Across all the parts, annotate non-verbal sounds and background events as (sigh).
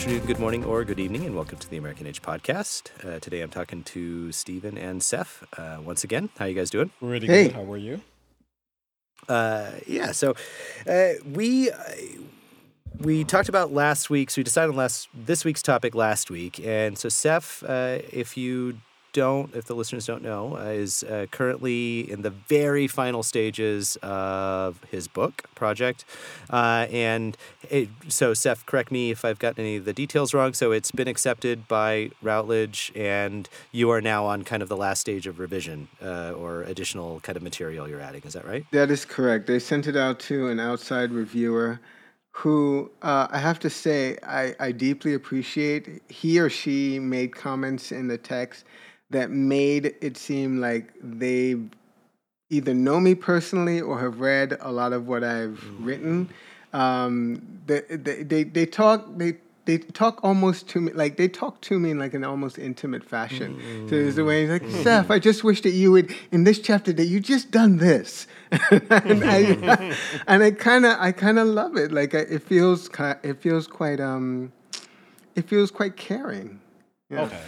Good afternoon, good morning, or good evening, and welcome to the American Age podcast. Uh, today I'm talking to Steven and Seph uh, once again. How you guys doing? Really Hey. good. How are you? Uh, yeah, so uh, we uh, we talked about last week. So we decided on last this week's topic last week, and so Seph, uh, if you don't, if the listeners don't know, uh, is uh, currently in the very final stages of his book project, uh, and it, so Seph, correct me if I've gotten any of the details wrong. So it's been accepted by Routledge, and you are now on kind of the last stage of revision uh, or additional kind of material you're adding. Is that right? That is correct. They sent it out to an outside reviewer who uh, I have to say I, I deeply appreciate. He or she made comments in the text that made it seem like they either know me personally or have read a lot of what I've written. Um, they, they, they, they talk they they talk almost to me like they talk to me in like an almost intimate fashion. So there's a way he's like Seph, I just wish that you would in this chapter that you just done this, (laughs) and I (laughs) and I kind of I kind of love it. Like I- it feels it feels quite um it feels quite caring. Yeah. Okay.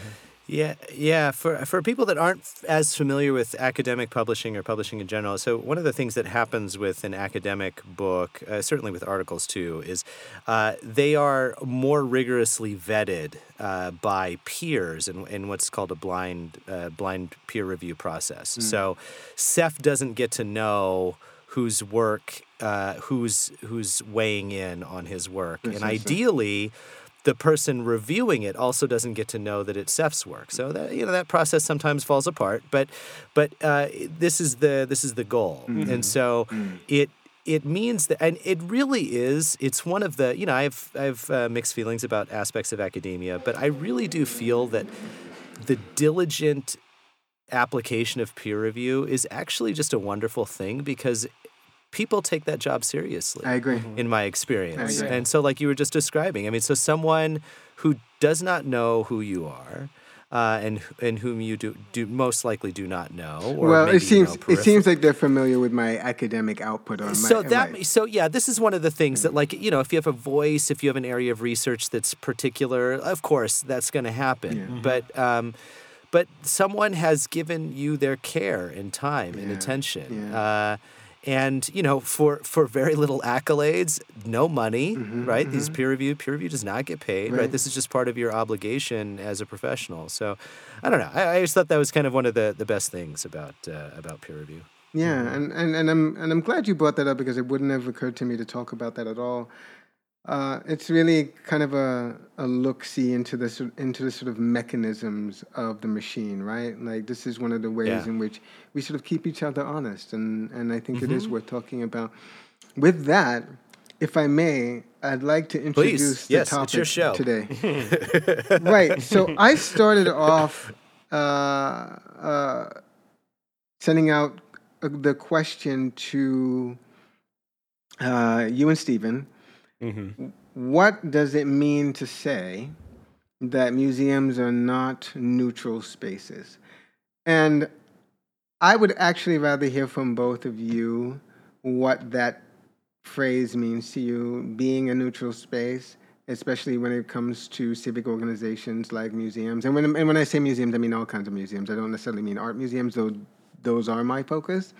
Yeah, yeah. For for people that aren't as familiar with academic publishing or publishing in general, so one of the things that happens with an academic book, uh, certainly with articles too, is uh, they are more rigorously vetted uh, by peers in, in what's called a blind uh, blind peer review process. So, Seph doesn't get to know whose work, uh, who's who's weighing in on his work, and ideally the person reviewing it also doesn't get to know that it's Seph's work. So that you know that process sometimes falls apart. But but uh, this is the this is the goal, and so it it means that and it really is it's one of the you know i have i have uh, mixed feelings about aspects of academia but i really do feel that the diligent application of peer review is actually just a wonderful thing because people take that job seriously I agree. in my experience. agree. And so, like you were just describing, I mean, so someone who does not know who you are. Uh, and and whom you do do most likely do not know. Or well, maybe it seems know it seems like they're familiar with my academic output on my. so that my- so yeah, this is one of the things that like you know, if you have a voice, if you have an area of research that's particular, of course that's going to happen. But um, but someone has given you their care and time and attention. yeah. Uh, and you know, for for very little accolades, no money, right? These peer review, peer review does not get paid, right. Mm-hmm, Right. This is just part of your obligation as a professional. So, I don't know. I, I just thought that was kind of one of the, the best things about uh, about peer review. Yeah, Mm-hmm. and, and, and I'm and I'm glad you brought that up because it wouldn't have occurred to me to talk about that at all. Uh, it's really kind of a, a look see into the sort- into the sort of mechanisms of the machine, right? Like this is one of the ways Yeah. in which we sort of keep each other honest, and and I think it is Mm-hmm. worth talking about. With that, if I may, I'd like to introduce the Yes, topic your show. today. (laughs) right. So I started off uh, uh, sending out uh, the question to uh, you and Steven. Mm-hmm. What does it mean to say that museums are not neutral spaces? And I would actually rather hear from both of you what that phrase means to you, being a neutral space, especially when it comes to civic organizations like museums. And when, and when I say museums, I mean all kinds of museums. I don't necessarily mean art museums, though those are my focus.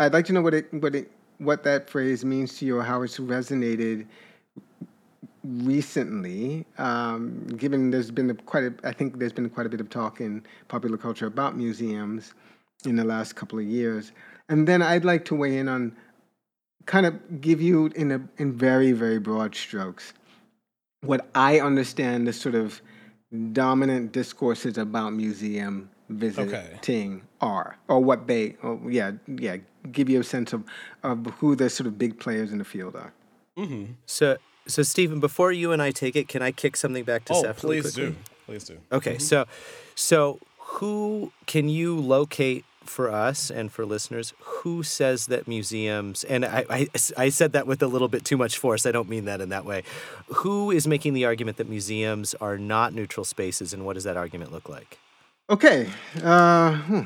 I'd like to know what it, what it, what that phrase means to you, or how it's resonated recently, um, given there's been a, quite a, I think there's been quite a bit of talk in popular culture about museums in the last couple of years. And then I'd like to weigh in on, kind of give you in a in very very broad strokes, what I understand the sort of dominant discourses about museum visiting are, or what they, or yeah, yeah, give you a sense of of who the sort of big players in the field are. Mm-hmm. So, so Steven, before you and I take it, can I kick something back to Oh, Seph? really please quickly? do. Please do. Okay, so, so who can you locate for us and for listeners? Who says that museums? And I, I, I said that with a little bit too much force. I don't mean that in that way. Who is making the argument that museums are not neutral spaces, and what does that argument look like? Okay. Uh, hmm.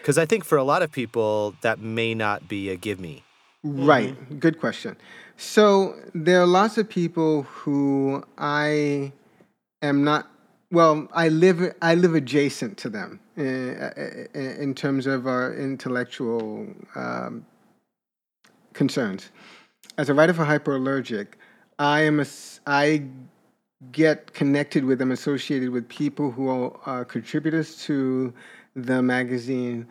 Because I think for a lot of people that may not be a give me. Right. Good question. So there are lots of people who I am not. Well, I live. I live adjacent to them uh, uh, in terms of our intellectual um, concerns. As a writer for Hyperallergic, I am a. I get connected with them, associated with people who are contributors to the magazine,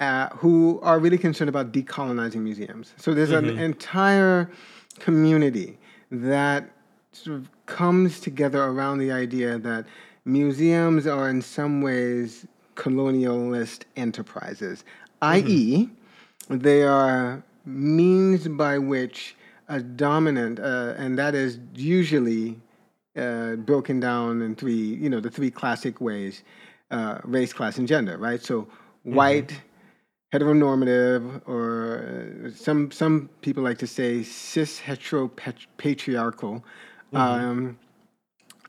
uh, who are really concerned about decolonizing museums. So there's an entire community that sort of comes together around the idea that museums are in some ways colonialist enterprises, i.e., they are means by which a dominant, uh, and that is usually uh, broken down in three, you know, the three classic ways uh, race, class, and gender, right? So, white, heteronormative, or uh, some, some people like to say cis heteropatriarchal, um,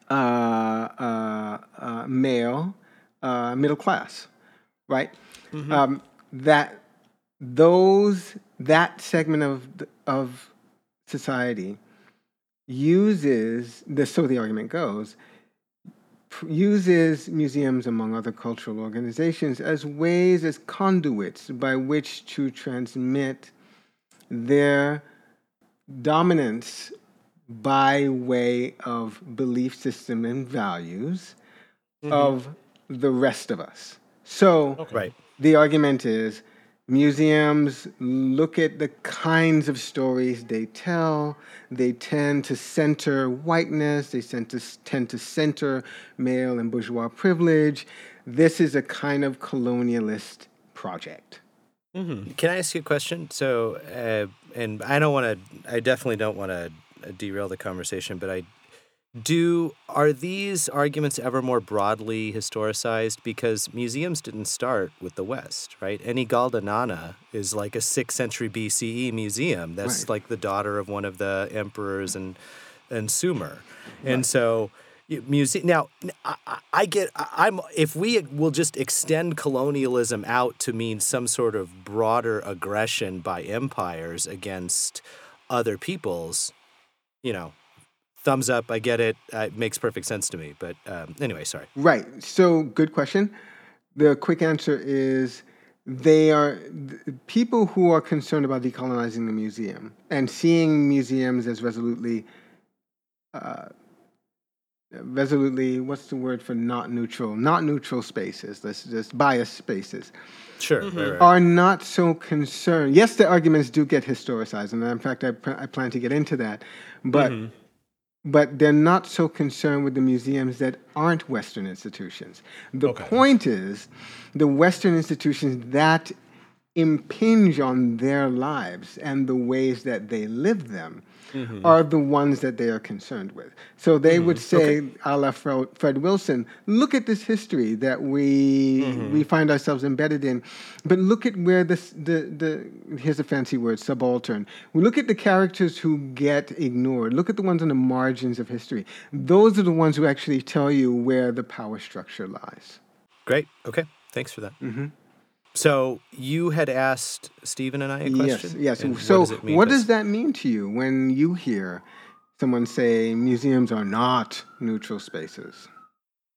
uh, uh, uh, male, uh, middle class, right? Um, that those that segment of of society uses the so the argument goes uses museums among other cultural organizations as ways as conduits by which to transmit their dominance by way of belief system and values mm-hmm. of the rest of us. So Right. the argument is museums look at the kinds of stories they tell. They tend to center whiteness, they tend to, tend to center male and bourgeois privilege. This is a kind of colonialist project. Can I ask you a question? So, uh, and I don't want to, I definitely don't want to derail the conversation, but I do, are these arguments ever more broadly historicized? Because museums didn't start with the West, right? Ennigaldi-Nanna is like a sixth century BCE museum. That's Right. like the daughter of one of the emperors and, and Sumer. And so, Museum now, I, I- I get. I'm if we will just extend colonialism out to mean some sort of broader aggression by empires against other peoples, you know, thumbs up. I get it. Uh, it makes perfect sense to me. But um, anyway, sorry. Right. So, good question. The quick answer is they are th- people who are concerned about decolonizing the museum and seeing museums as resolutely, uh, resolutely, what's the word for not neutral? Not neutral spaces. Let's just biased spaces Sure. right, right. are not so concerned. Yes, the arguments do get historicized, and in fact, I, pl- I plan to get into that. But but they're not so concerned with the museums that aren't Western institutions. The Okay. point is, the Western institutions that impinge on their lives and the ways that they live them mm-hmm. are the ones that they are concerned with. So they mm-hmm. would say, a la Fred, Fred Wilson, look at this history that we mm-hmm. we find ourselves embedded in, but look at where this the the here's a fancy word subaltern. We look at the characters who get ignored. Look at the ones on the margins of history. Those are the ones who actually tell you where the power structure lies. Great. Okay. Thanks for that. So you had asked Steven and I a question. Yes, And yes. So, what does mean? what does that mean to you when you hear someone say museums are not neutral spaces?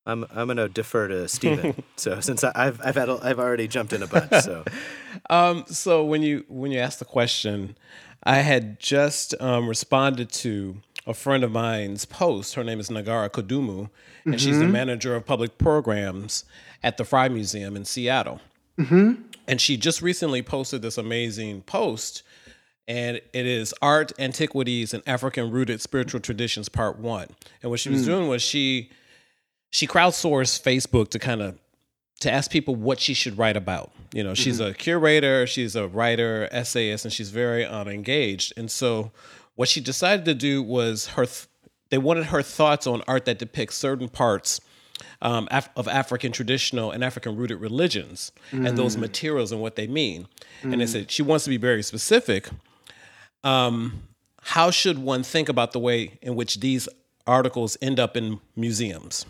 I'm I'm gonna defer to Steven. (laughs) so since I, I've I've had a, I've already jumped in a bunch. So (laughs) Um, so when you when you asked the question, I had just um, responded to a friend of mine's post. Her name is Negarra Kudumu, and she's the manager of public programs at the Frye Museum in Seattle. Mm-hmm. And she just recently posted this amazing post, and it is Art, Antiquities, and African Rooted Spiritual Traditions Part One. And what she was mm. doing was she she crowdsourced Facebook to kind of to ask people what she should write about. You know, she's mm-hmm. a curator, she's a writer, essayist, and she's very um, engaged. And so, what she decided to do was her. Th- they wanted her thoughts on art that depicts certain parts um, Af- of African traditional and African rooted religions and those materials and what they mean. And they said she wants to be very specific. Um, how should one think about the way in which these articles end up in museums?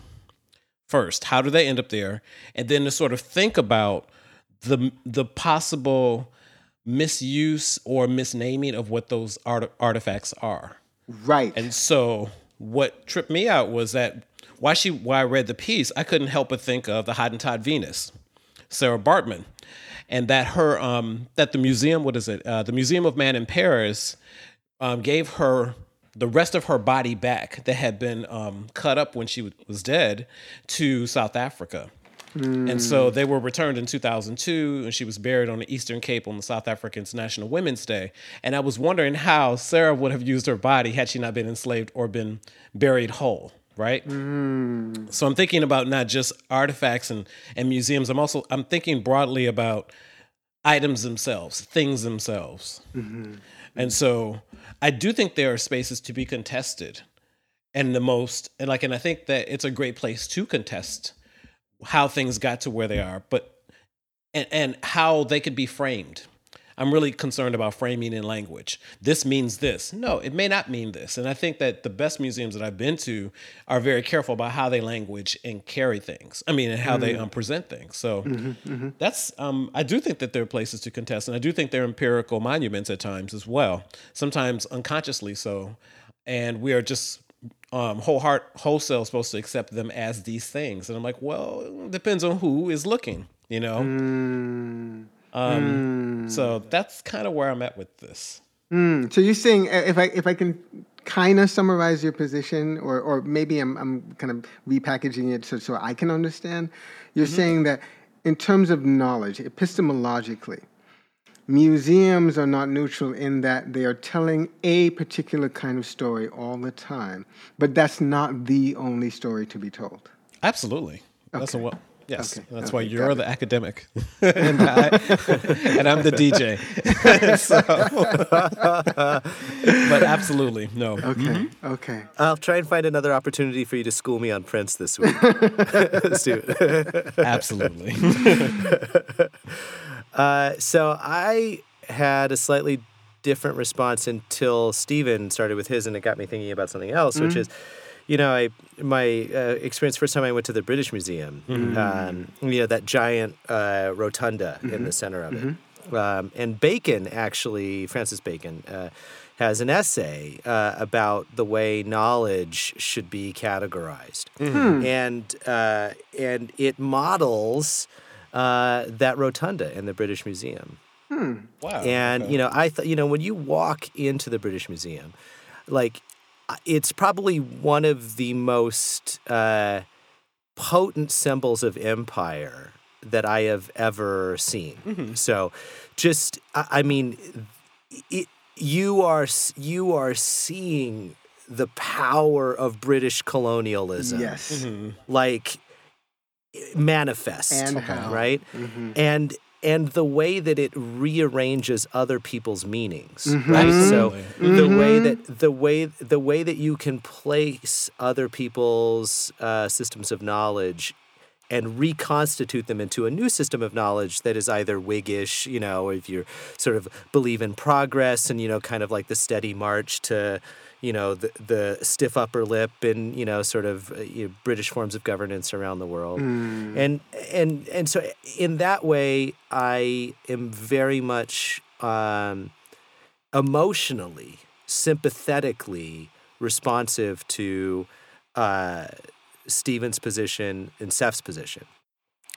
first how do they end up there and then to sort of think about the the possible misuse or misnaming of what those art- artifacts are. Right. And so what tripped me out was that why she why I read the piece, I couldn't help but think of the Hottentot Venus, Sarah Baartman, and that her um, that the museum what is it uh, the Museum of Man in Paris um, gave her the rest of her body back that had been um, cut up when she was dead to South Africa. And so they were returned in 2002, and she was buried on the Eastern Cape on the South Africans National Women's Day. And I was wondering how Sarah would have used her body had she not been enslaved or been buried whole, right? Mm. So I'm thinking about not just artifacts and, and museums. I'm also I'm thinking broadly about items themselves, things themselves. Mm-hmm. And so I do think there are spaces to be contested. And the most and like and I think that it's a great place to contest how things got to where they are, but and, and how they could be framed. I'm really concerned about framing in language. This means this. No, it may not mean this. And I think that the best museums that I've been to are very careful about how they language and carry things. I mean, and how they um, present things. So that's um, I do think that there are places to contest, and I do think they're empirical monuments at times as well. Sometimes unconsciously so, and we are just um, whole heart wholesale supposed to accept them as these things. And I'm like, well, it depends on who is looking, you know. Mm. Um, So that's kind of where I'm at with this. Mm. So you're saying uh, if I if I can kind of summarize your position, or or maybe I'm I'm kind of repackaging it so so I can understand. You're saying that in terms of knowledge, epistemologically, museums are not neutral in that they are telling a particular kind of story all the time, but that's not the only story to be told. Absolutely. That's a Okay. well. Yes, Okay. that's Okay. why you're it. the academic, (laughs) and, I, (laughs) and I'm the DJ. (laughs) but absolutely no. Okay. Okay. I'll try and find another opportunity for you to school me on Prince this week. Let's do it. Absolutely. Uh, so I had a slightly different response until Steven started with his, and it got me thinking about something else, which is, you know, I my uh, experience first time I went to the British Museum, um, you know, that giant uh, rotunda in the center of it, um, and Bacon actually, Francis Bacon. Uh, has an essay uh, about the way knowledge should be categorized, and uh, and it models uh, that rotunda in the British Museum. Wow. And okay. you know, I thought you know when you walk into the British Museum, like it's probably one of the most uh, potent symbols of empire that I have ever seen. Mm-hmm. So, just I, I mean, it, you are you are seeing the power of British colonialism Yes. Mm-hmm. like manifest And how. right mm-hmm. and and the way that it rearranges other people's meanings right? So Absolutely. the way that the way the way that you can place other people's uh, systems of knowledge and reconstitute them into a new system of knowledge that is either Whiggish, you know, if you sort of believe in progress and you know, kind of like the steady march to, you know, the the stiff upper lip and you know, sort of uh, you know, British forms of governance around the world, and and and so in that way, I am very much um, emotionally, sympathetically responsive to. Uh, Steven's position and Seph's position.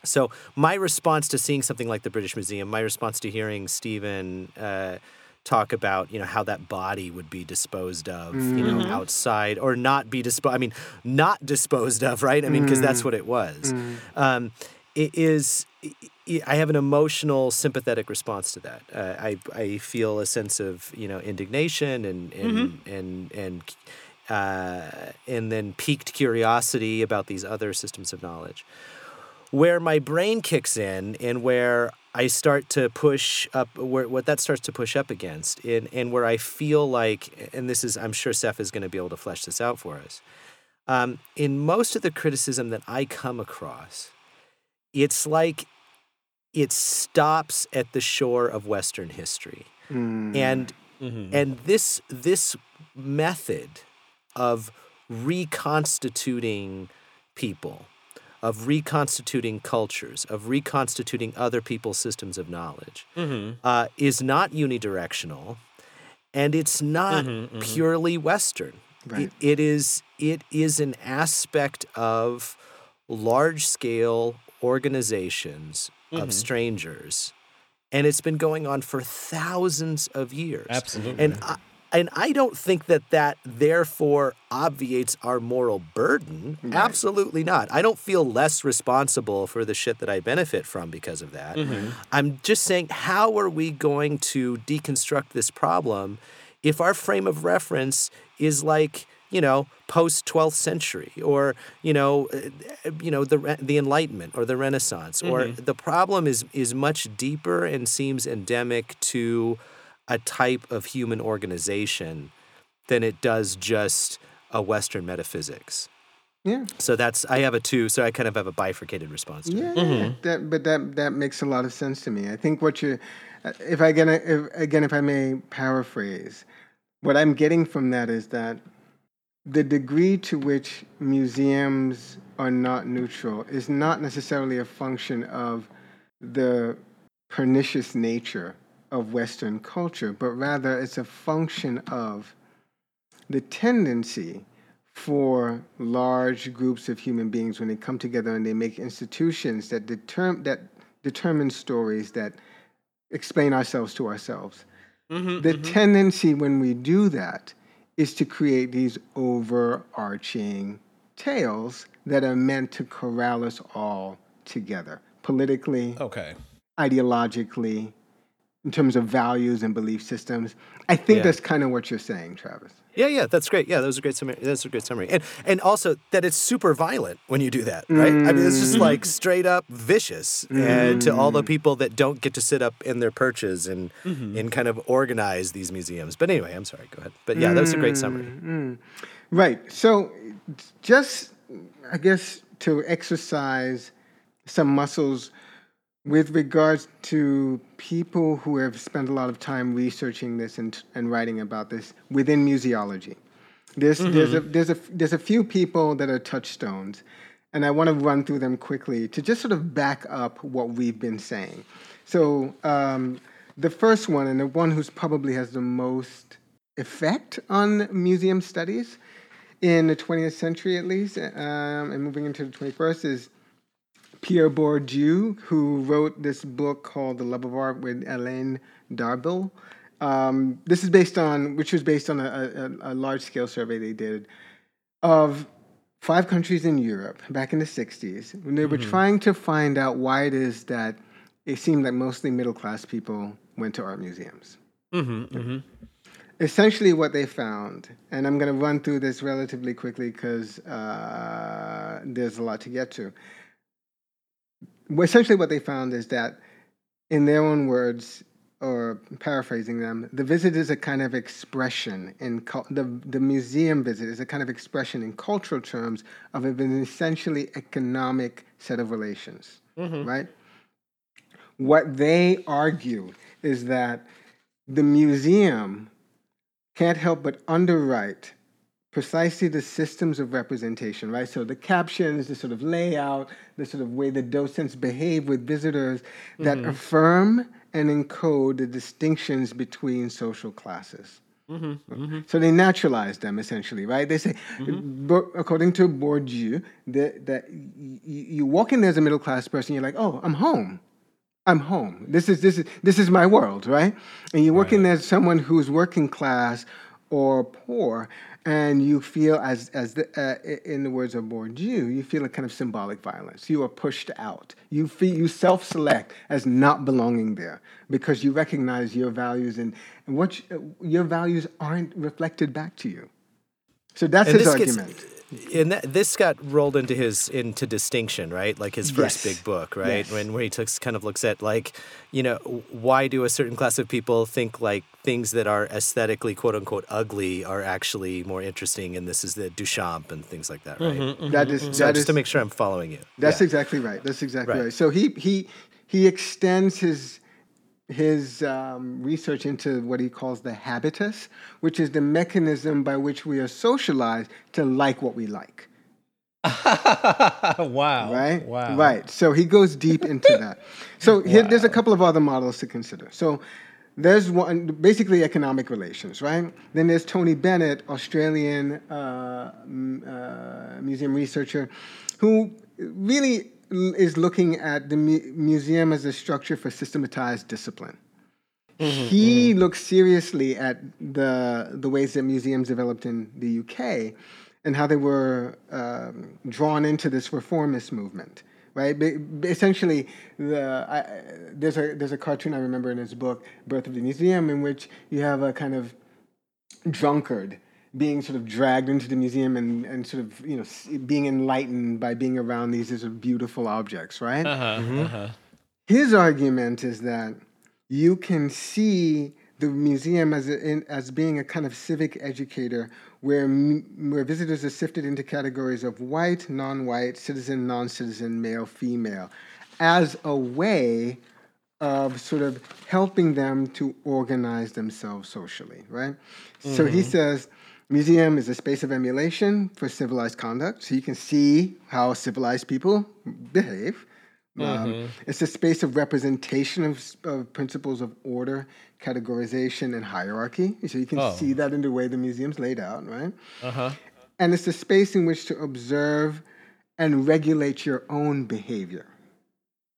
So my response to seeing something like the British Museum, my response to hearing Steven uh, talk about you know how that body would be disposed of, you know, outside or not be disposed. I mean, not disposed of, right? I mean, because that's what it was. Um, it is. I- have an emotional, sympathetic response to that. Uh, I I feel a sense of you know indignation and and and and uh, and then piqued curiosity about these other systems of knowledge. Where my brain kicks in and where I start to push up, where what that starts to push up against, and, and where I feel like, and this is, I'm sure Seph is going to be able to flesh this out for us. Um, in most of the criticism that I come across, it's like it stops at the shore of Western history. And and this this method of reconstituting people, of reconstituting cultures, of reconstituting other people's systems of knowledge, mm-hmm. uh, is not unidirectional, and it's not mm-hmm, mm-hmm. purely Western. Right. It, it is it is an aspect of large scale organizations of strangers, and it's been going on for thousands of years. Absolutely. And I, and I don't think that that therefore obviates our moral burden. Absolutely not. I don't feel less responsible for the shit that I benefit from because of that. Mm-hmm. I'm just saying, how are we going to deconstruct this problem if our frame of reference is like, you know, post 12th century or, you know, uh, you know, the the Enlightenment or the Renaissance or mm-hmm. the problem is is much deeper and seems endemic to a type of human organization than it does just a Western metaphysics. Yeah. So that's I have a two, so I kind of have a bifurcated response to it. Yeah, yeah, that but that that makes a lot of sense to me. I think what you, uh, if I again, if, again, if I may paraphrase, what I'm getting from that is that the degree to which museums are not neutral is not necessarily a function of the pernicious nature of Western culture, but rather it's a function of the tendency for large groups of human beings when they come together and they make institutions that determine that determine stories that explain ourselves to ourselves. Mm-hmm, the mm-hmm. tendency when we do that is to create these overarching tales that are meant to corral us all together politically, okay. ideologically, in terms of values and belief systems. I think Yeah. that's kind of what you're saying, Travis. Yeah, yeah, that's great. Yeah, that was a great summary. That's a great summary. And and also that it's super violent when you do that, right? I mean, it's just mm. like straight up vicious, and to all the mm. people that don't get to sit up in their perches and mm-hmm. and kind of organize these museums. But anyway, I'm sorry. Go ahead. But yeah, that was a great summary. Mm-hmm. Right. So, just I guess to exercise some muscles with regards to people who have spent a lot of time researching this and, and writing about this within museology. There's, there's, a, there's, a, there's a few people that are touchstones, and I want to run through them quickly to just sort of back up what we've been saying. So, um, the first one, and the one who's probably has the most effect on museum studies in the 20th century, at least, um, and moving into the 21st, is Pierre Bourdieu, who wrote this book called The Love of Art with Alain Darbel. Um, this is based on, which was based on a, a, a large scale survey they did of five countries in Europe back in the 60s when they were trying to find out why it is that it seemed like mostly middle class people went to art museums. Essentially, what they found, and I'm going to run through this relatively quickly because uh, there's a lot to get to. Essentially, what they found is that, in their own words, or paraphrasing them, the visit is a kind of expression in cul- the the museum visit is a kind of expression in cultural terms of an essentially economic set of relations, mm-hmm. right? What they argue is that the museum can't help but underwrite precisely the systems of representation, right? So the captions, the sort of layout, the sort of way the docents behave with visitors that mm-hmm. affirm and encode the distinctions between social classes. Mm-hmm. Mm-hmm. So they naturalize them essentially, right? They say, Bo- according to Bourdieu, that, that y- y- you walk in there as a middle class person, you're like, oh, I'm home. I'm home. This is this is this is my world, right? And you work in as someone who's working class or poor, and you feel as as the, uh, in the words of Bourdieu, you feel a kind of symbolic violence. You are pushed out. You feel you self-select as not belonging there because you recognize your values and, and what you- your values aren't reflected back to you. So that's And his this gets- argument. And that, this got rolled into his into distinction right like his first Yes. big book right Yes. when where he took, kind of looks at like you know why do a certain class of people think like things that are aesthetically quote unquote ugly are actually more interesting and this is the duchamp and things like that right mm-hmm, mm-hmm, That is mm-hmm. so that just is to make sure i'm following you That's Yeah. exactly right. That's exactly Right. right. So he he he extends his his um, research into what he calls the habitus, which is the mechanism by which we are socialized to like what we like. (laughs) wow. Right? Wow. Right. So he goes deep into (laughs) that. So here, there's a couple of other models to consider. So there's one, basically economic relations, right? Then there's Tony Bennett, Australian uh, m- uh, museum researcher, who really is looking at the mu- museum as a structure for systematized discipline. he looks seriously at the the ways that museums developed in the UK and how they were um, drawn into this reformist movement. Right, ba- essentially, the I, there's a there's a cartoon I remember in his book Birth of the Museum in which you have a kind of drunkard being sort of dragged into the museum and, and sort of you know being enlightened by being around these sort of beautiful objects, right? Uh-huh, uh-huh. His argument is that you can see the museum as a, in, as being a kind of civic educator, where m- where visitors are sifted into categories of white, non-white, citizen, non-citizen, male, female, as a way of sort of helping them to organize themselves socially, right? So he says. Museum is a space of emulation for civilized conduct, so you can see how civilized people behave. Um, it's a space of representation of, of principles of order, categorization, and hierarchy. So you can Oh. see that in the way the museum's laid out, right? Uh-huh. And it's a space in which to observe and regulate your own behavior,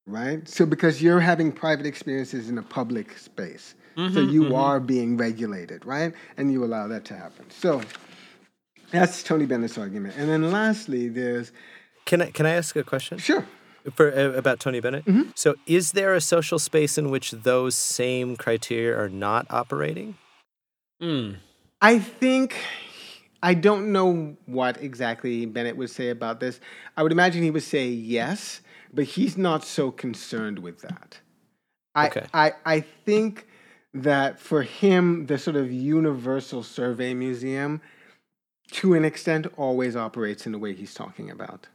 right? So because you're having private experiences in a public space, so you are being regulated, right? And you allow that to happen. So that's Tony Bennett's argument. And then lastly, there's Can I can I ask a question sure. for uh, about Tony Bennett? Mm-hmm. So, is there a social space in which those same criteria are not operating? Mm. I think I don't know what exactly Bennett would say about this. I would imagine he would say yes, but he's not so concerned with that. I Okay. I, I think that for him, the sort of universal survey museum, to an extent, always operates in the way he's talking about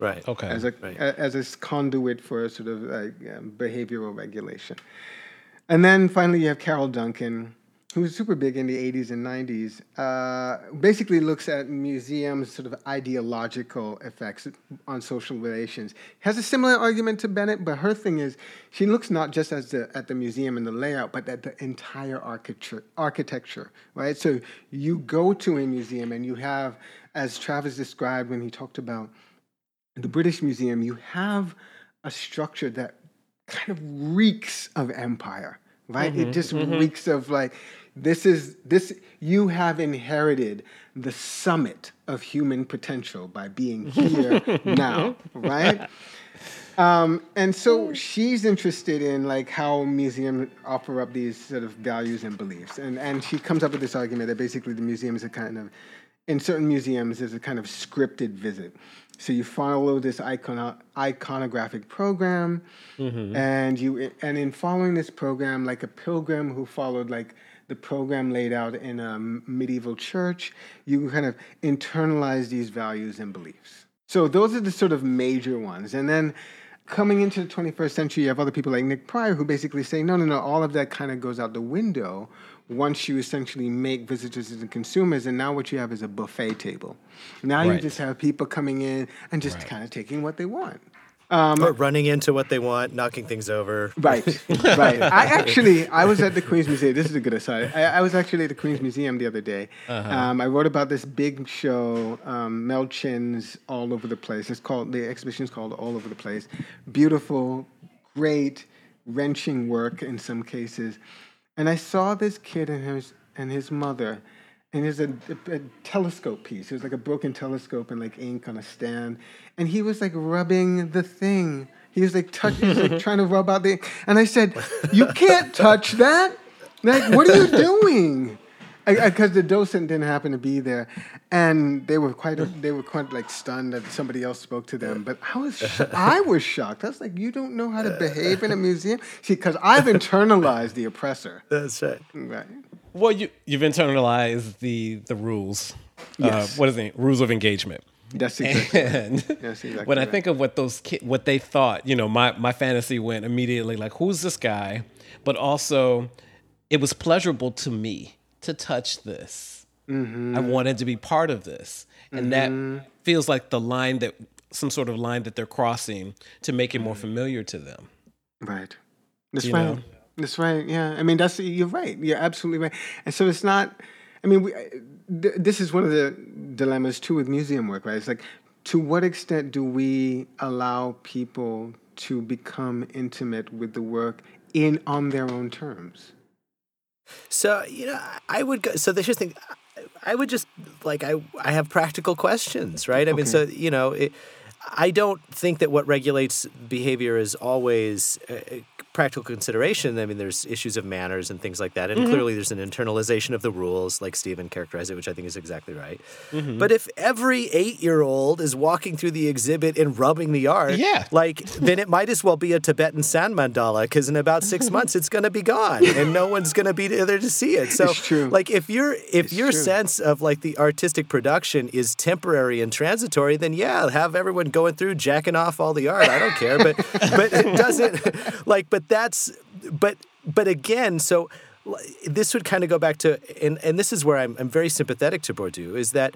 Right. Okay. as a right. a- as a s- conduit for a sort of like um, behavioral regulation. And then finally, you have Carol Duncan, who was super big in the 80s and 90s. Uh, basically, looks at museums' sort of ideological effects on social relations. Has a similar argument to Bennett, but her thing is she looks not just as the, at the museum and the layout, but at the entire architecture. Architecture, right? So you go to a museum and you have, as Travis described when he talked about the British Museum, you have a structure that kind of reeks of empire, right? it just reeks of like this is this you have inherited the summit of human potential by being (laughs) here now, right? Um, and so she's interested in like how museums offer up these sort of values and beliefs, and and she comes up with this argument that basically the museum is a kind of, in certain museums, there's a kind of scripted visit. So you follow this icono- iconographic program, and you and in following this program, like a pilgrim who followed like the program laid out in a medieval church, you kind of internalize these values and beliefs. So those are the sort of major ones. And then coming into the 21st century, you have other people like Nick Prior who basically say, no, no, no, all of that kind of goes out the window once you essentially make visitors and consumers. And now what you have is a buffet table. Now you just have people coming in and just kind of taking what they want. Or running into what they want, knocking things over. Right, (laughs) right. I actually, I was at the Queen's Museum. This is a good aside. I, I was actually at the Queen's Museum the other day. Um, I wrote about this big show, um, Mel Chin's All Over the Place. It's called the exhibition's called All Over the Place. Beautiful, great, wrenching work in some cases. And I saw this kid and his and his mother, and there's a, a, a telescope piece. It was like a broken telescope and like ink on a stand, and he was like rubbing the thing. He was like touching, like (laughs) trying to rub out the, and I said, "You can't touch that! Like, what are you doing?" Because the docent didn't happen to be there, and they were quite they were quite like stunned that somebody else spoke to them. But I was sho- I was shocked. I was like, "You don't know how to behave in a museum?" See, because I've internalized the oppressor. That's right. Right. Well, you you've internalized the the rules. Uh, yes. Uh, what is it? Rules of engagement. That's exactly. right. (laughs) That's exactly when I right. think of what those ki- what they thought, you know, my my fantasy went immediately like, who's this guy? But also, it was pleasurable to me to touch this. I mm-hmm. wanted to be part of this. And that mm-hmm. feels like the line that some sort of line that they're crossing to make it more mm. familiar to them. Right. That's You right. know? That's right. Yeah. I mean, that's you're right. You're absolutely right. And so it's not. I mean, we, th- this is one of the dilemmas too with museum work, right? It's like, to what extent do we allow people to become intimate with the work in on their own terms? So you know, I would go. So there's just thing. I would just like I I have practical questions, right? I mean, so you know, it, I don't think that what regulates behavior is always a practical consideration. I mean, there's issues of manners and things like that, and mm-hmm. clearly there's an internalization of the rules, like Steven characterized it, which I think is exactly right. Mm-hmm. But if every eight-year-old is walking through the exhibit and rubbing the art, Yeah. like then it might as well be a Tibetan sand mandala because in about six (laughs) months it's going to be gone and no one's going to be there to see it. So, It's true. like if your if your true. sense of like the artistic production is temporary and transitory, then yeah, have everyone going through jacking off all the art. I don't care, but but it doesn't (laughs) like. But that's but but again, so this would kind of go back to and and this is where I'm I'm very sympathetic to Bourdieu is that.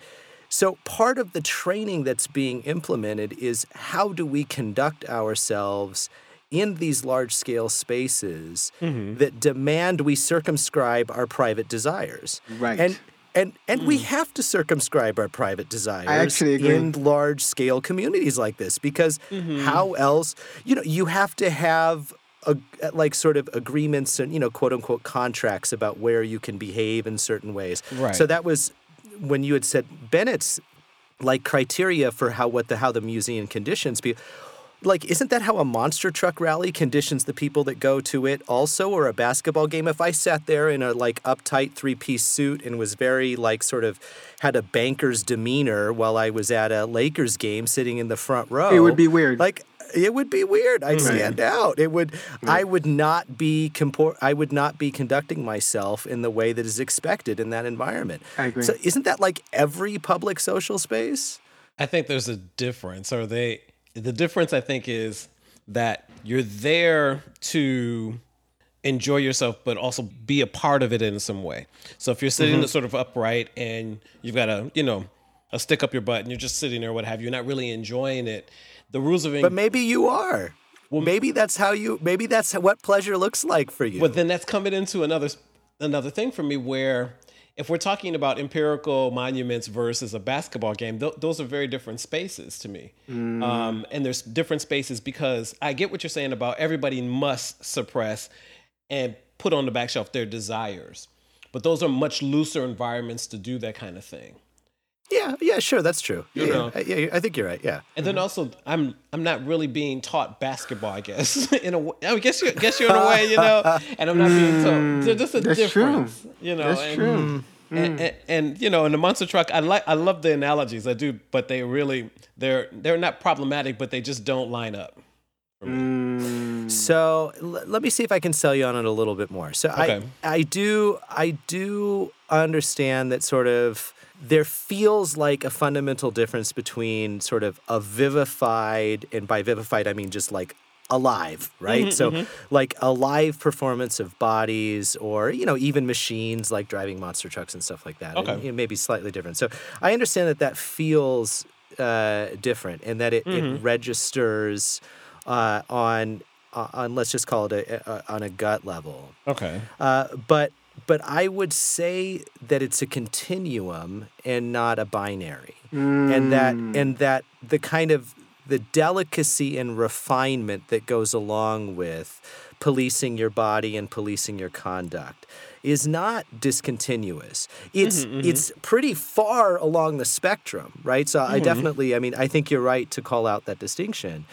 So part of the training that's being implemented is how do we conduct ourselves in these large scale spaces that demand we circumscribe our private desires. Right. And and and we have to circumscribe our private desires in large scale communities like this because how else you know you have to have a, like sort of agreements and you know quote unquote contracts about where you can behave in certain ways. Right. So that was when you had said Bennett's like criteria for how what the how the museum conditions people like isn't that how a monster truck rally conditions the people that go to it also or a basketball game if i sat there in a like uptight three-piece suit and was very like sort of had a banker's demeanor while i was at a lakers game sitting in the front row It would be weird. like it would be weird i'd stand out it would i would not be compor- i would not be conducting myself in the way that is expected in that environment I agree. so isn't that like every public social space I think there's a difference. Or they the difference I think is that you're there to enjoy yourself but also be a part of it in some way. So if you're sitting Mm-hmm. sort of upright and you've got a, you know, a stick up your butt and you're just sitting there what have you, you're not really enjoying it. The rules of But maybe you are. Well, maybe that's how you. Maybe that's what pleasure looks like for you. But then that's coming into another another thing for me where if we're talking about empirical monuments versus a basketball game, th- those are very different spaces to me. Um, and there's different spaces because I get what you're saying about everybody must suppress and put on the back shelf their desires. But those are much looser environments to do that kind of thing. Yeah, yeah, sure, that's true. Yeah, know. yeah, yeah, I think you're right. Yeah. And then also, I'm I'm not really being taught basketball. I guess (laughs) in a way, I guess you guess you're in a way, you know. (laughs) And I'm not being taught. Mm. There's just a That's true. difference, you know. That's and, true. Mm. And, and, and you know, in the monster truck, I like I love the analogies. I do, but they really they're they're not problematic, but they just don't line up. Mm. So l- let me see if I can sell you on it a little bit more. So Okay. I I do I do understand that sort of there feels like a fundamental difference between sort of a vivified and by vivified I mean just like alive, right? so like a live performance of bodies or you know even machines like driving monster trucks and stuff like that. Okay. And, you know, maybe slightly different. So I understand that that feels uh, different and that it, it registers uh, on uh, on let's just call it a, a, on a gut level. Okay. Uh, but but I would say that it's a continuum and not a binary, and that mm. and that the kind of the delicacy and refinement that goes along with policing your body and policing your conduct is not discontinuous. It's mm-hmm, mm-hmm. it's pretty far along the spectrum, right? So I mm-hmm. definitely, I mean, I think you're right to call out that distinction.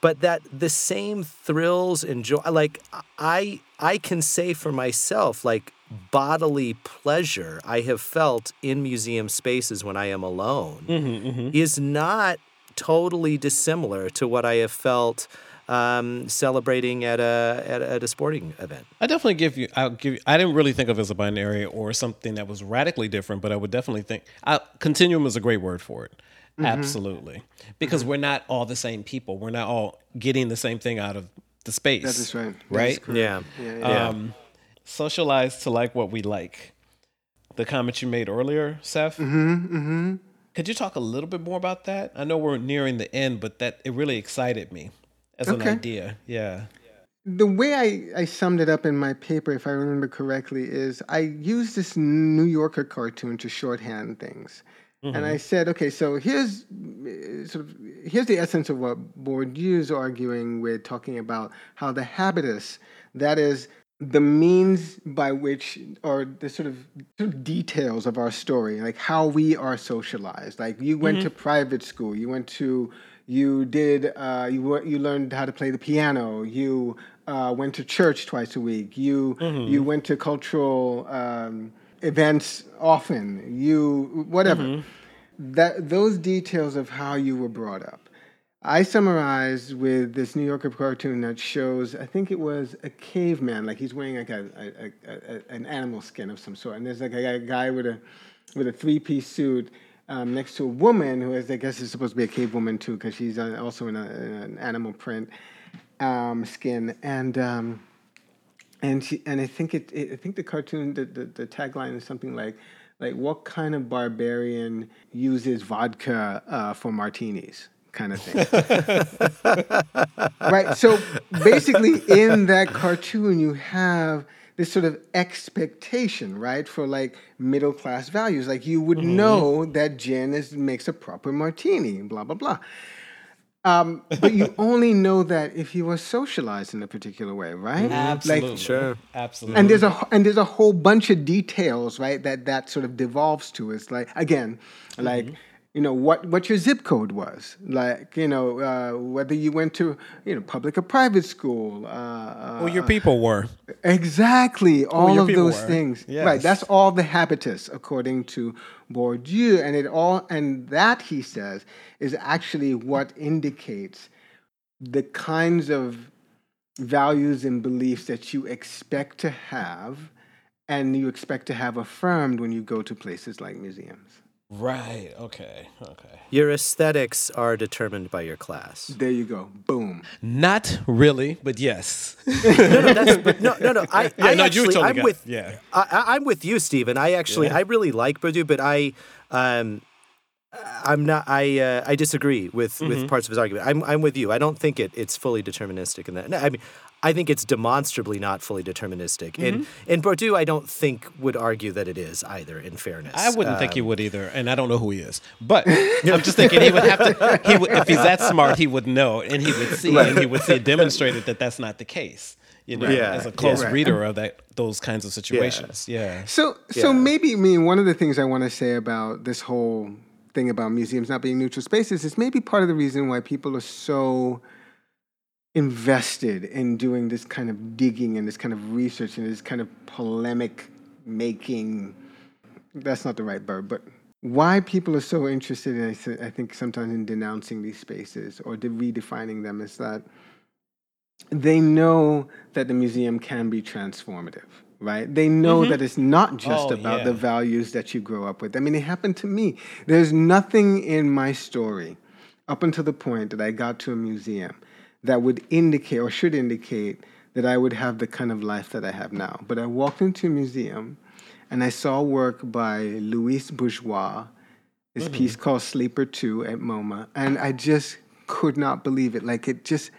But that the same thrills and joy like i i can say for myself like bodily pleasure i have felt in museum spaces when i am alone is not totally dissimilar to what i have felt um, celebrating at a, at a at a sporting event I definitely give you. I'll give you. I didn't really think of it as a binary or something that was radically different, but I would definitely think. I, continuum is a great word for it. Absolutely, because we're not all the same people. We're not all getting the same thing out of the space. That is right. That is Right? correct. yeah Yeah, yeah. Um, socialize to like what we like. the comment you made earlier, Seph. Mm-hmm, mm-hmm. Could you talk a little bit more about that? I know we're nearing the end, but that it really excited me as okay. an idea. Yeah. The way I, I summed it up in my paper, if I remember correctly, is I used this New Yorker cartoon to shorthand things. Mm-hmm. And I said, okay, so here's sort of here's the essence of what Bourdieu is arguing with talking about how the habitus, that is the means by which or the sort of, sort of details of our story like how we are socialized. Like you went mm-hmm. to private school. You went to you did uh, you you learned how to play the piano. You uh, went to church twice a week. You mm-hmm. you went to cultural um, events often. You whatever. Mm-hmm. that those details of how you were brought up I summarized with this New Yorker cartoon that shows, I think it was a caveman, like he's wearing like a, a, a, an animal skin of some sort, and there's like a, guy with a with a three piece suit um, next to a woman who is, I guess, is supposed to be a cave woman too, because she's uh, also in, in, an animal print um, skin, and um, and she, and I think it, it, I think the cartoon the, the, the tagline is something like like what kind of barbarian uses vodka uh, for martinis kind of thing. (laughs) right. So basically, in that cartoon, you have this sort of expectation, right, for like middle class values. Like you would mm-hmm. know that gin is makes a proper martini, blah blah blah. Um, but you (laughs) only know that if you were socialized in a particular way, right? Absolutely, like, sure, absolutely. And there's a and there's a whole bunch of details, right? That that sort of devolves to. It's like again, like. You know what what your zip code was. Like you know uh, whether you went to you know public or private school uh, your people were. Exactly. All of those were. things. Yes. right that's all the habitus according to Bourdieu. And it all and that he says is actually what indicates the kinds of values and beliefs that you expect to have and you expect to have affirmed when you go to places like museums Right. Okay. Okay. Your aesthetics are determined by your class. There you go. Boom. Not really, but yes. no, no, that's, but no, no, no. I, yeah, I no, actually, totally I'm with, yeah. I, am with you, Steven. I actually, yeah. I really like Bourdieu, but I, um, I'm not. I uh, I disagree with mm-hmm. with parts of his argument. I'm I'm with you. I don't think it it's fully deterministic in that. No, I mean, I think it's demonstrably not fully deterministic. Mm-hmm. And and Bourdieu, I don't think would argue that it is either. In fairness, I wouldn't um, think he um, would either, and I don't know who he is. But (laughs) I'm just thinking he would have to. He would, if he's that smart, he would know, and he would see, right. and he would see demonstrated that that's not the case. You know, yeah, as a close yeah, reader of that those kinds of situations. Yeah. yeah. So so maybe I mean one of the things I want to say about this whole thing about museums not being neutral spaces is maybe part of the reason why people are so invested in doing this kind of digging and this kind of research and this kind of polemic making. That's not the right verb, but why people are so interested in, I think, sometimes in denouncing these spaces or de- redefining them is that they know that the museum can be transformative right? They know mm-hmm. that it's not just oh, about yeah. the values that you grow up with. I mean, it happened to me. There's nothing in my story up until the point that I got to a museum that would indicate or should indicate that I would have the kind of life that I have now. But I walked into a museum and I saw work by Louise Bourgeois, this mm-hmm. piece called Sleeper 2 at MoMA, and I just could not believe it. Like it just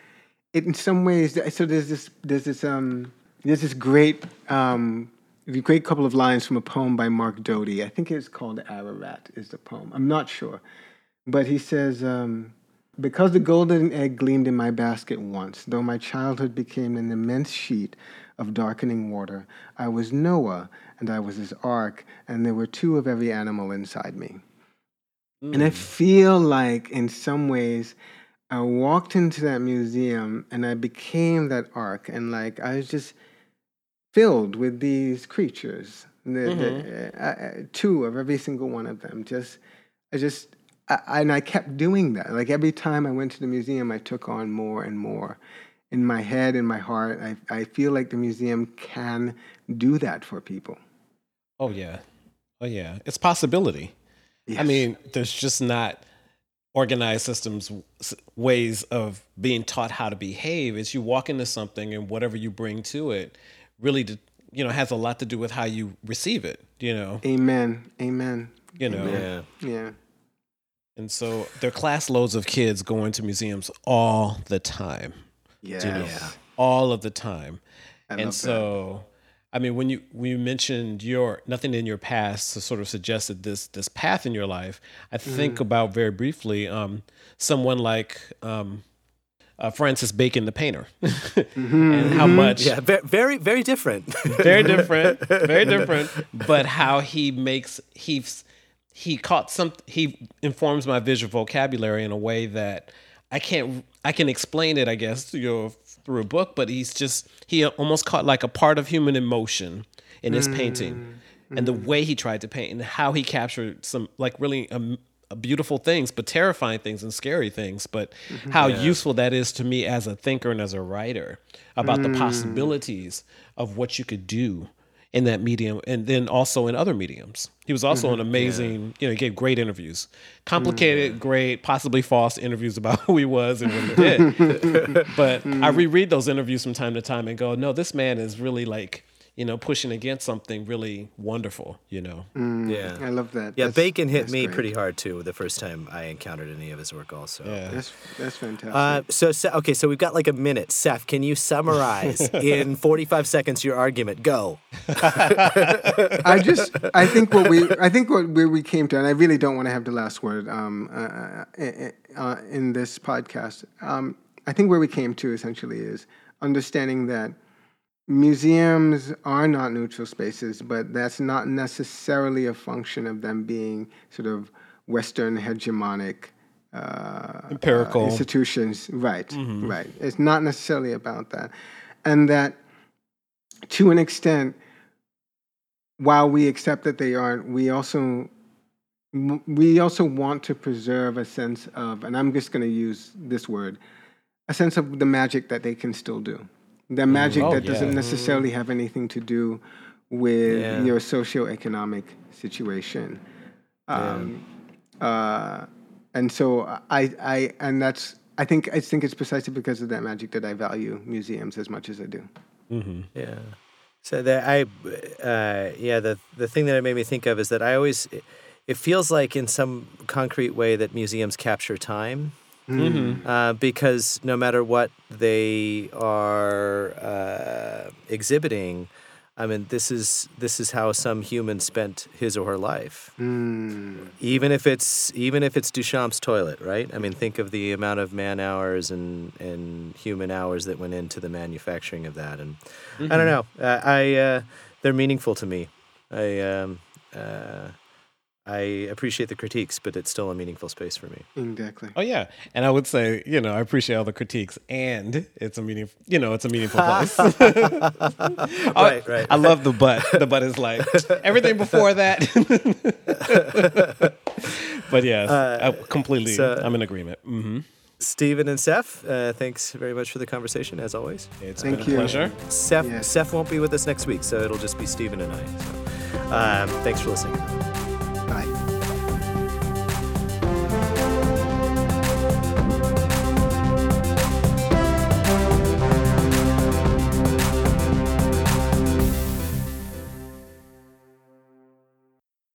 it in some ways so there's this there's this um there's this great, um, great couple of lines from a poem by Mark Doty. I think it's called Ararat. Is the poem? I'm not sure, but he says. Um, because the golden egg gleamed in my basket once, though my childhood became an immense sheet of darkening water, I was Noah and I was his ark, and there were two of every animal inside me. Mm. And I mm. feel like, in some ways, I walked into that museum and I became that ark, and like I was just filled with these creatures. The, mm-hmm. the, uh, uh, two of every single one of them. Just, I just, I, and I kept doing that. Like every time I went to the museum, I took on more and more. In my head, in my heart, I, I feel like the museum can do that for people. Oh yeah, oh yeah, it's possibility. Yes. I mean, there's just not organized systems ways of being taught how to behave. Is you walk into something and whatever you bring to it really you know has a lot to do with how you receive it. You know, Amen. Amen. you know. Yeah. Yeah. And so there are class loads of kids going to museums all the time, Yes. Yeah. all of the time. I and love so, I mean, when you when you mentioned your nothing in your past to sort of suggested this this path in your life, I think Mm. about very briefly um, someone like um, uh, Francis Bacon, the painter, (laughs) Mm-hmm. and how much Yeah, very, very different. very different, very (laughs) different. But how he makes he he caught some he informs my visual vocabulary in a way that I can't I can explain it I guess you know through a book. But he's just he almost caught like a part of human emotion in his painting, mm. and the mm. way he tried to paint and how he captured some like really. Um, uh, beautiful things, but terrifying things and scary things. But mm-hmm. how useful that is to me as a thinker and as a writer about the mm. possibilities of what you could do in that medium and then also in other mediums. He was also mm-hmm. an amazing, you know, he gave great interviews. Complicated, mm-hmm. great, possibly false interviews about (laughs) who he was and what he did. (laughs) but I mm-hmm. reread those interviews from time to time and go, no, this man is really like, you know, pushing against something really wonderful, you know. yeah. I love that. Yeah, That's- Bacon hit me great. pretty hard too the first time I encountered any of his work. Also, Yeah. That's that's fantastic. Uh, so, Se- okay, so we've got like a minute. Seph, can you summarize (laughs) in 45 seconds your argument? Go. (laughs) I just, I think what we, I think what where we came to, and I really don't want to have the last word um, uh, uh, uh, in this podcast. Um, I think where we came to essentially is understanding that museums are not neutral spaces, but that's not necessarily a function of them being sort of Western hegemonic. Uh, Empirical. uh, institutions, right, right. It's not necessarily about that, and that to an extent, while we accept that they aren't, we also we also want to preserve a sense of, and I'm just going to use this word, a sense of the magic that they can still do. The magic Oh, that doesn't necessarily have anything to do with Yeah. your socioeconomic situation. Um, uh, and so I, I, and that's, I think, I think it's precisely because of that magic that I value museums as much as I do. Yeah. So that I, uh, yeah, the the thing that it made me think of is that I always, it feels like in some concrete way that museums capture time. Uh, because no matter what they are uh, exhibiting, I mean, this is this is how some human spent his or her life. Mm. Even if it's even if it's Duchamp's toilet, right? I mean, think of the amount of man hours and and human hours that went into the manufacturing of that. And I don't know. Uh, I uh, they're meaningful to me. I um, uh, I appreciate the critiques, but it's still a meaningful space for me. Exactly. Oh yeah, and I would say you know I appreciate all the critiques, and it's a meaning you know it's a meaningful place. (laughs) (laughs) Right, right. I love the butt. The butt is like everything before that. (laughs) but yes, I completely. so- I'm in agreement. hmm Steven and Seph, uh, thanks very much for the conversation as always. It's Thank been a you. pleasure. Seph Yes. Seph won't be with us next week, so it'll just be Steven and I. So, um, thanks for listening. Bye.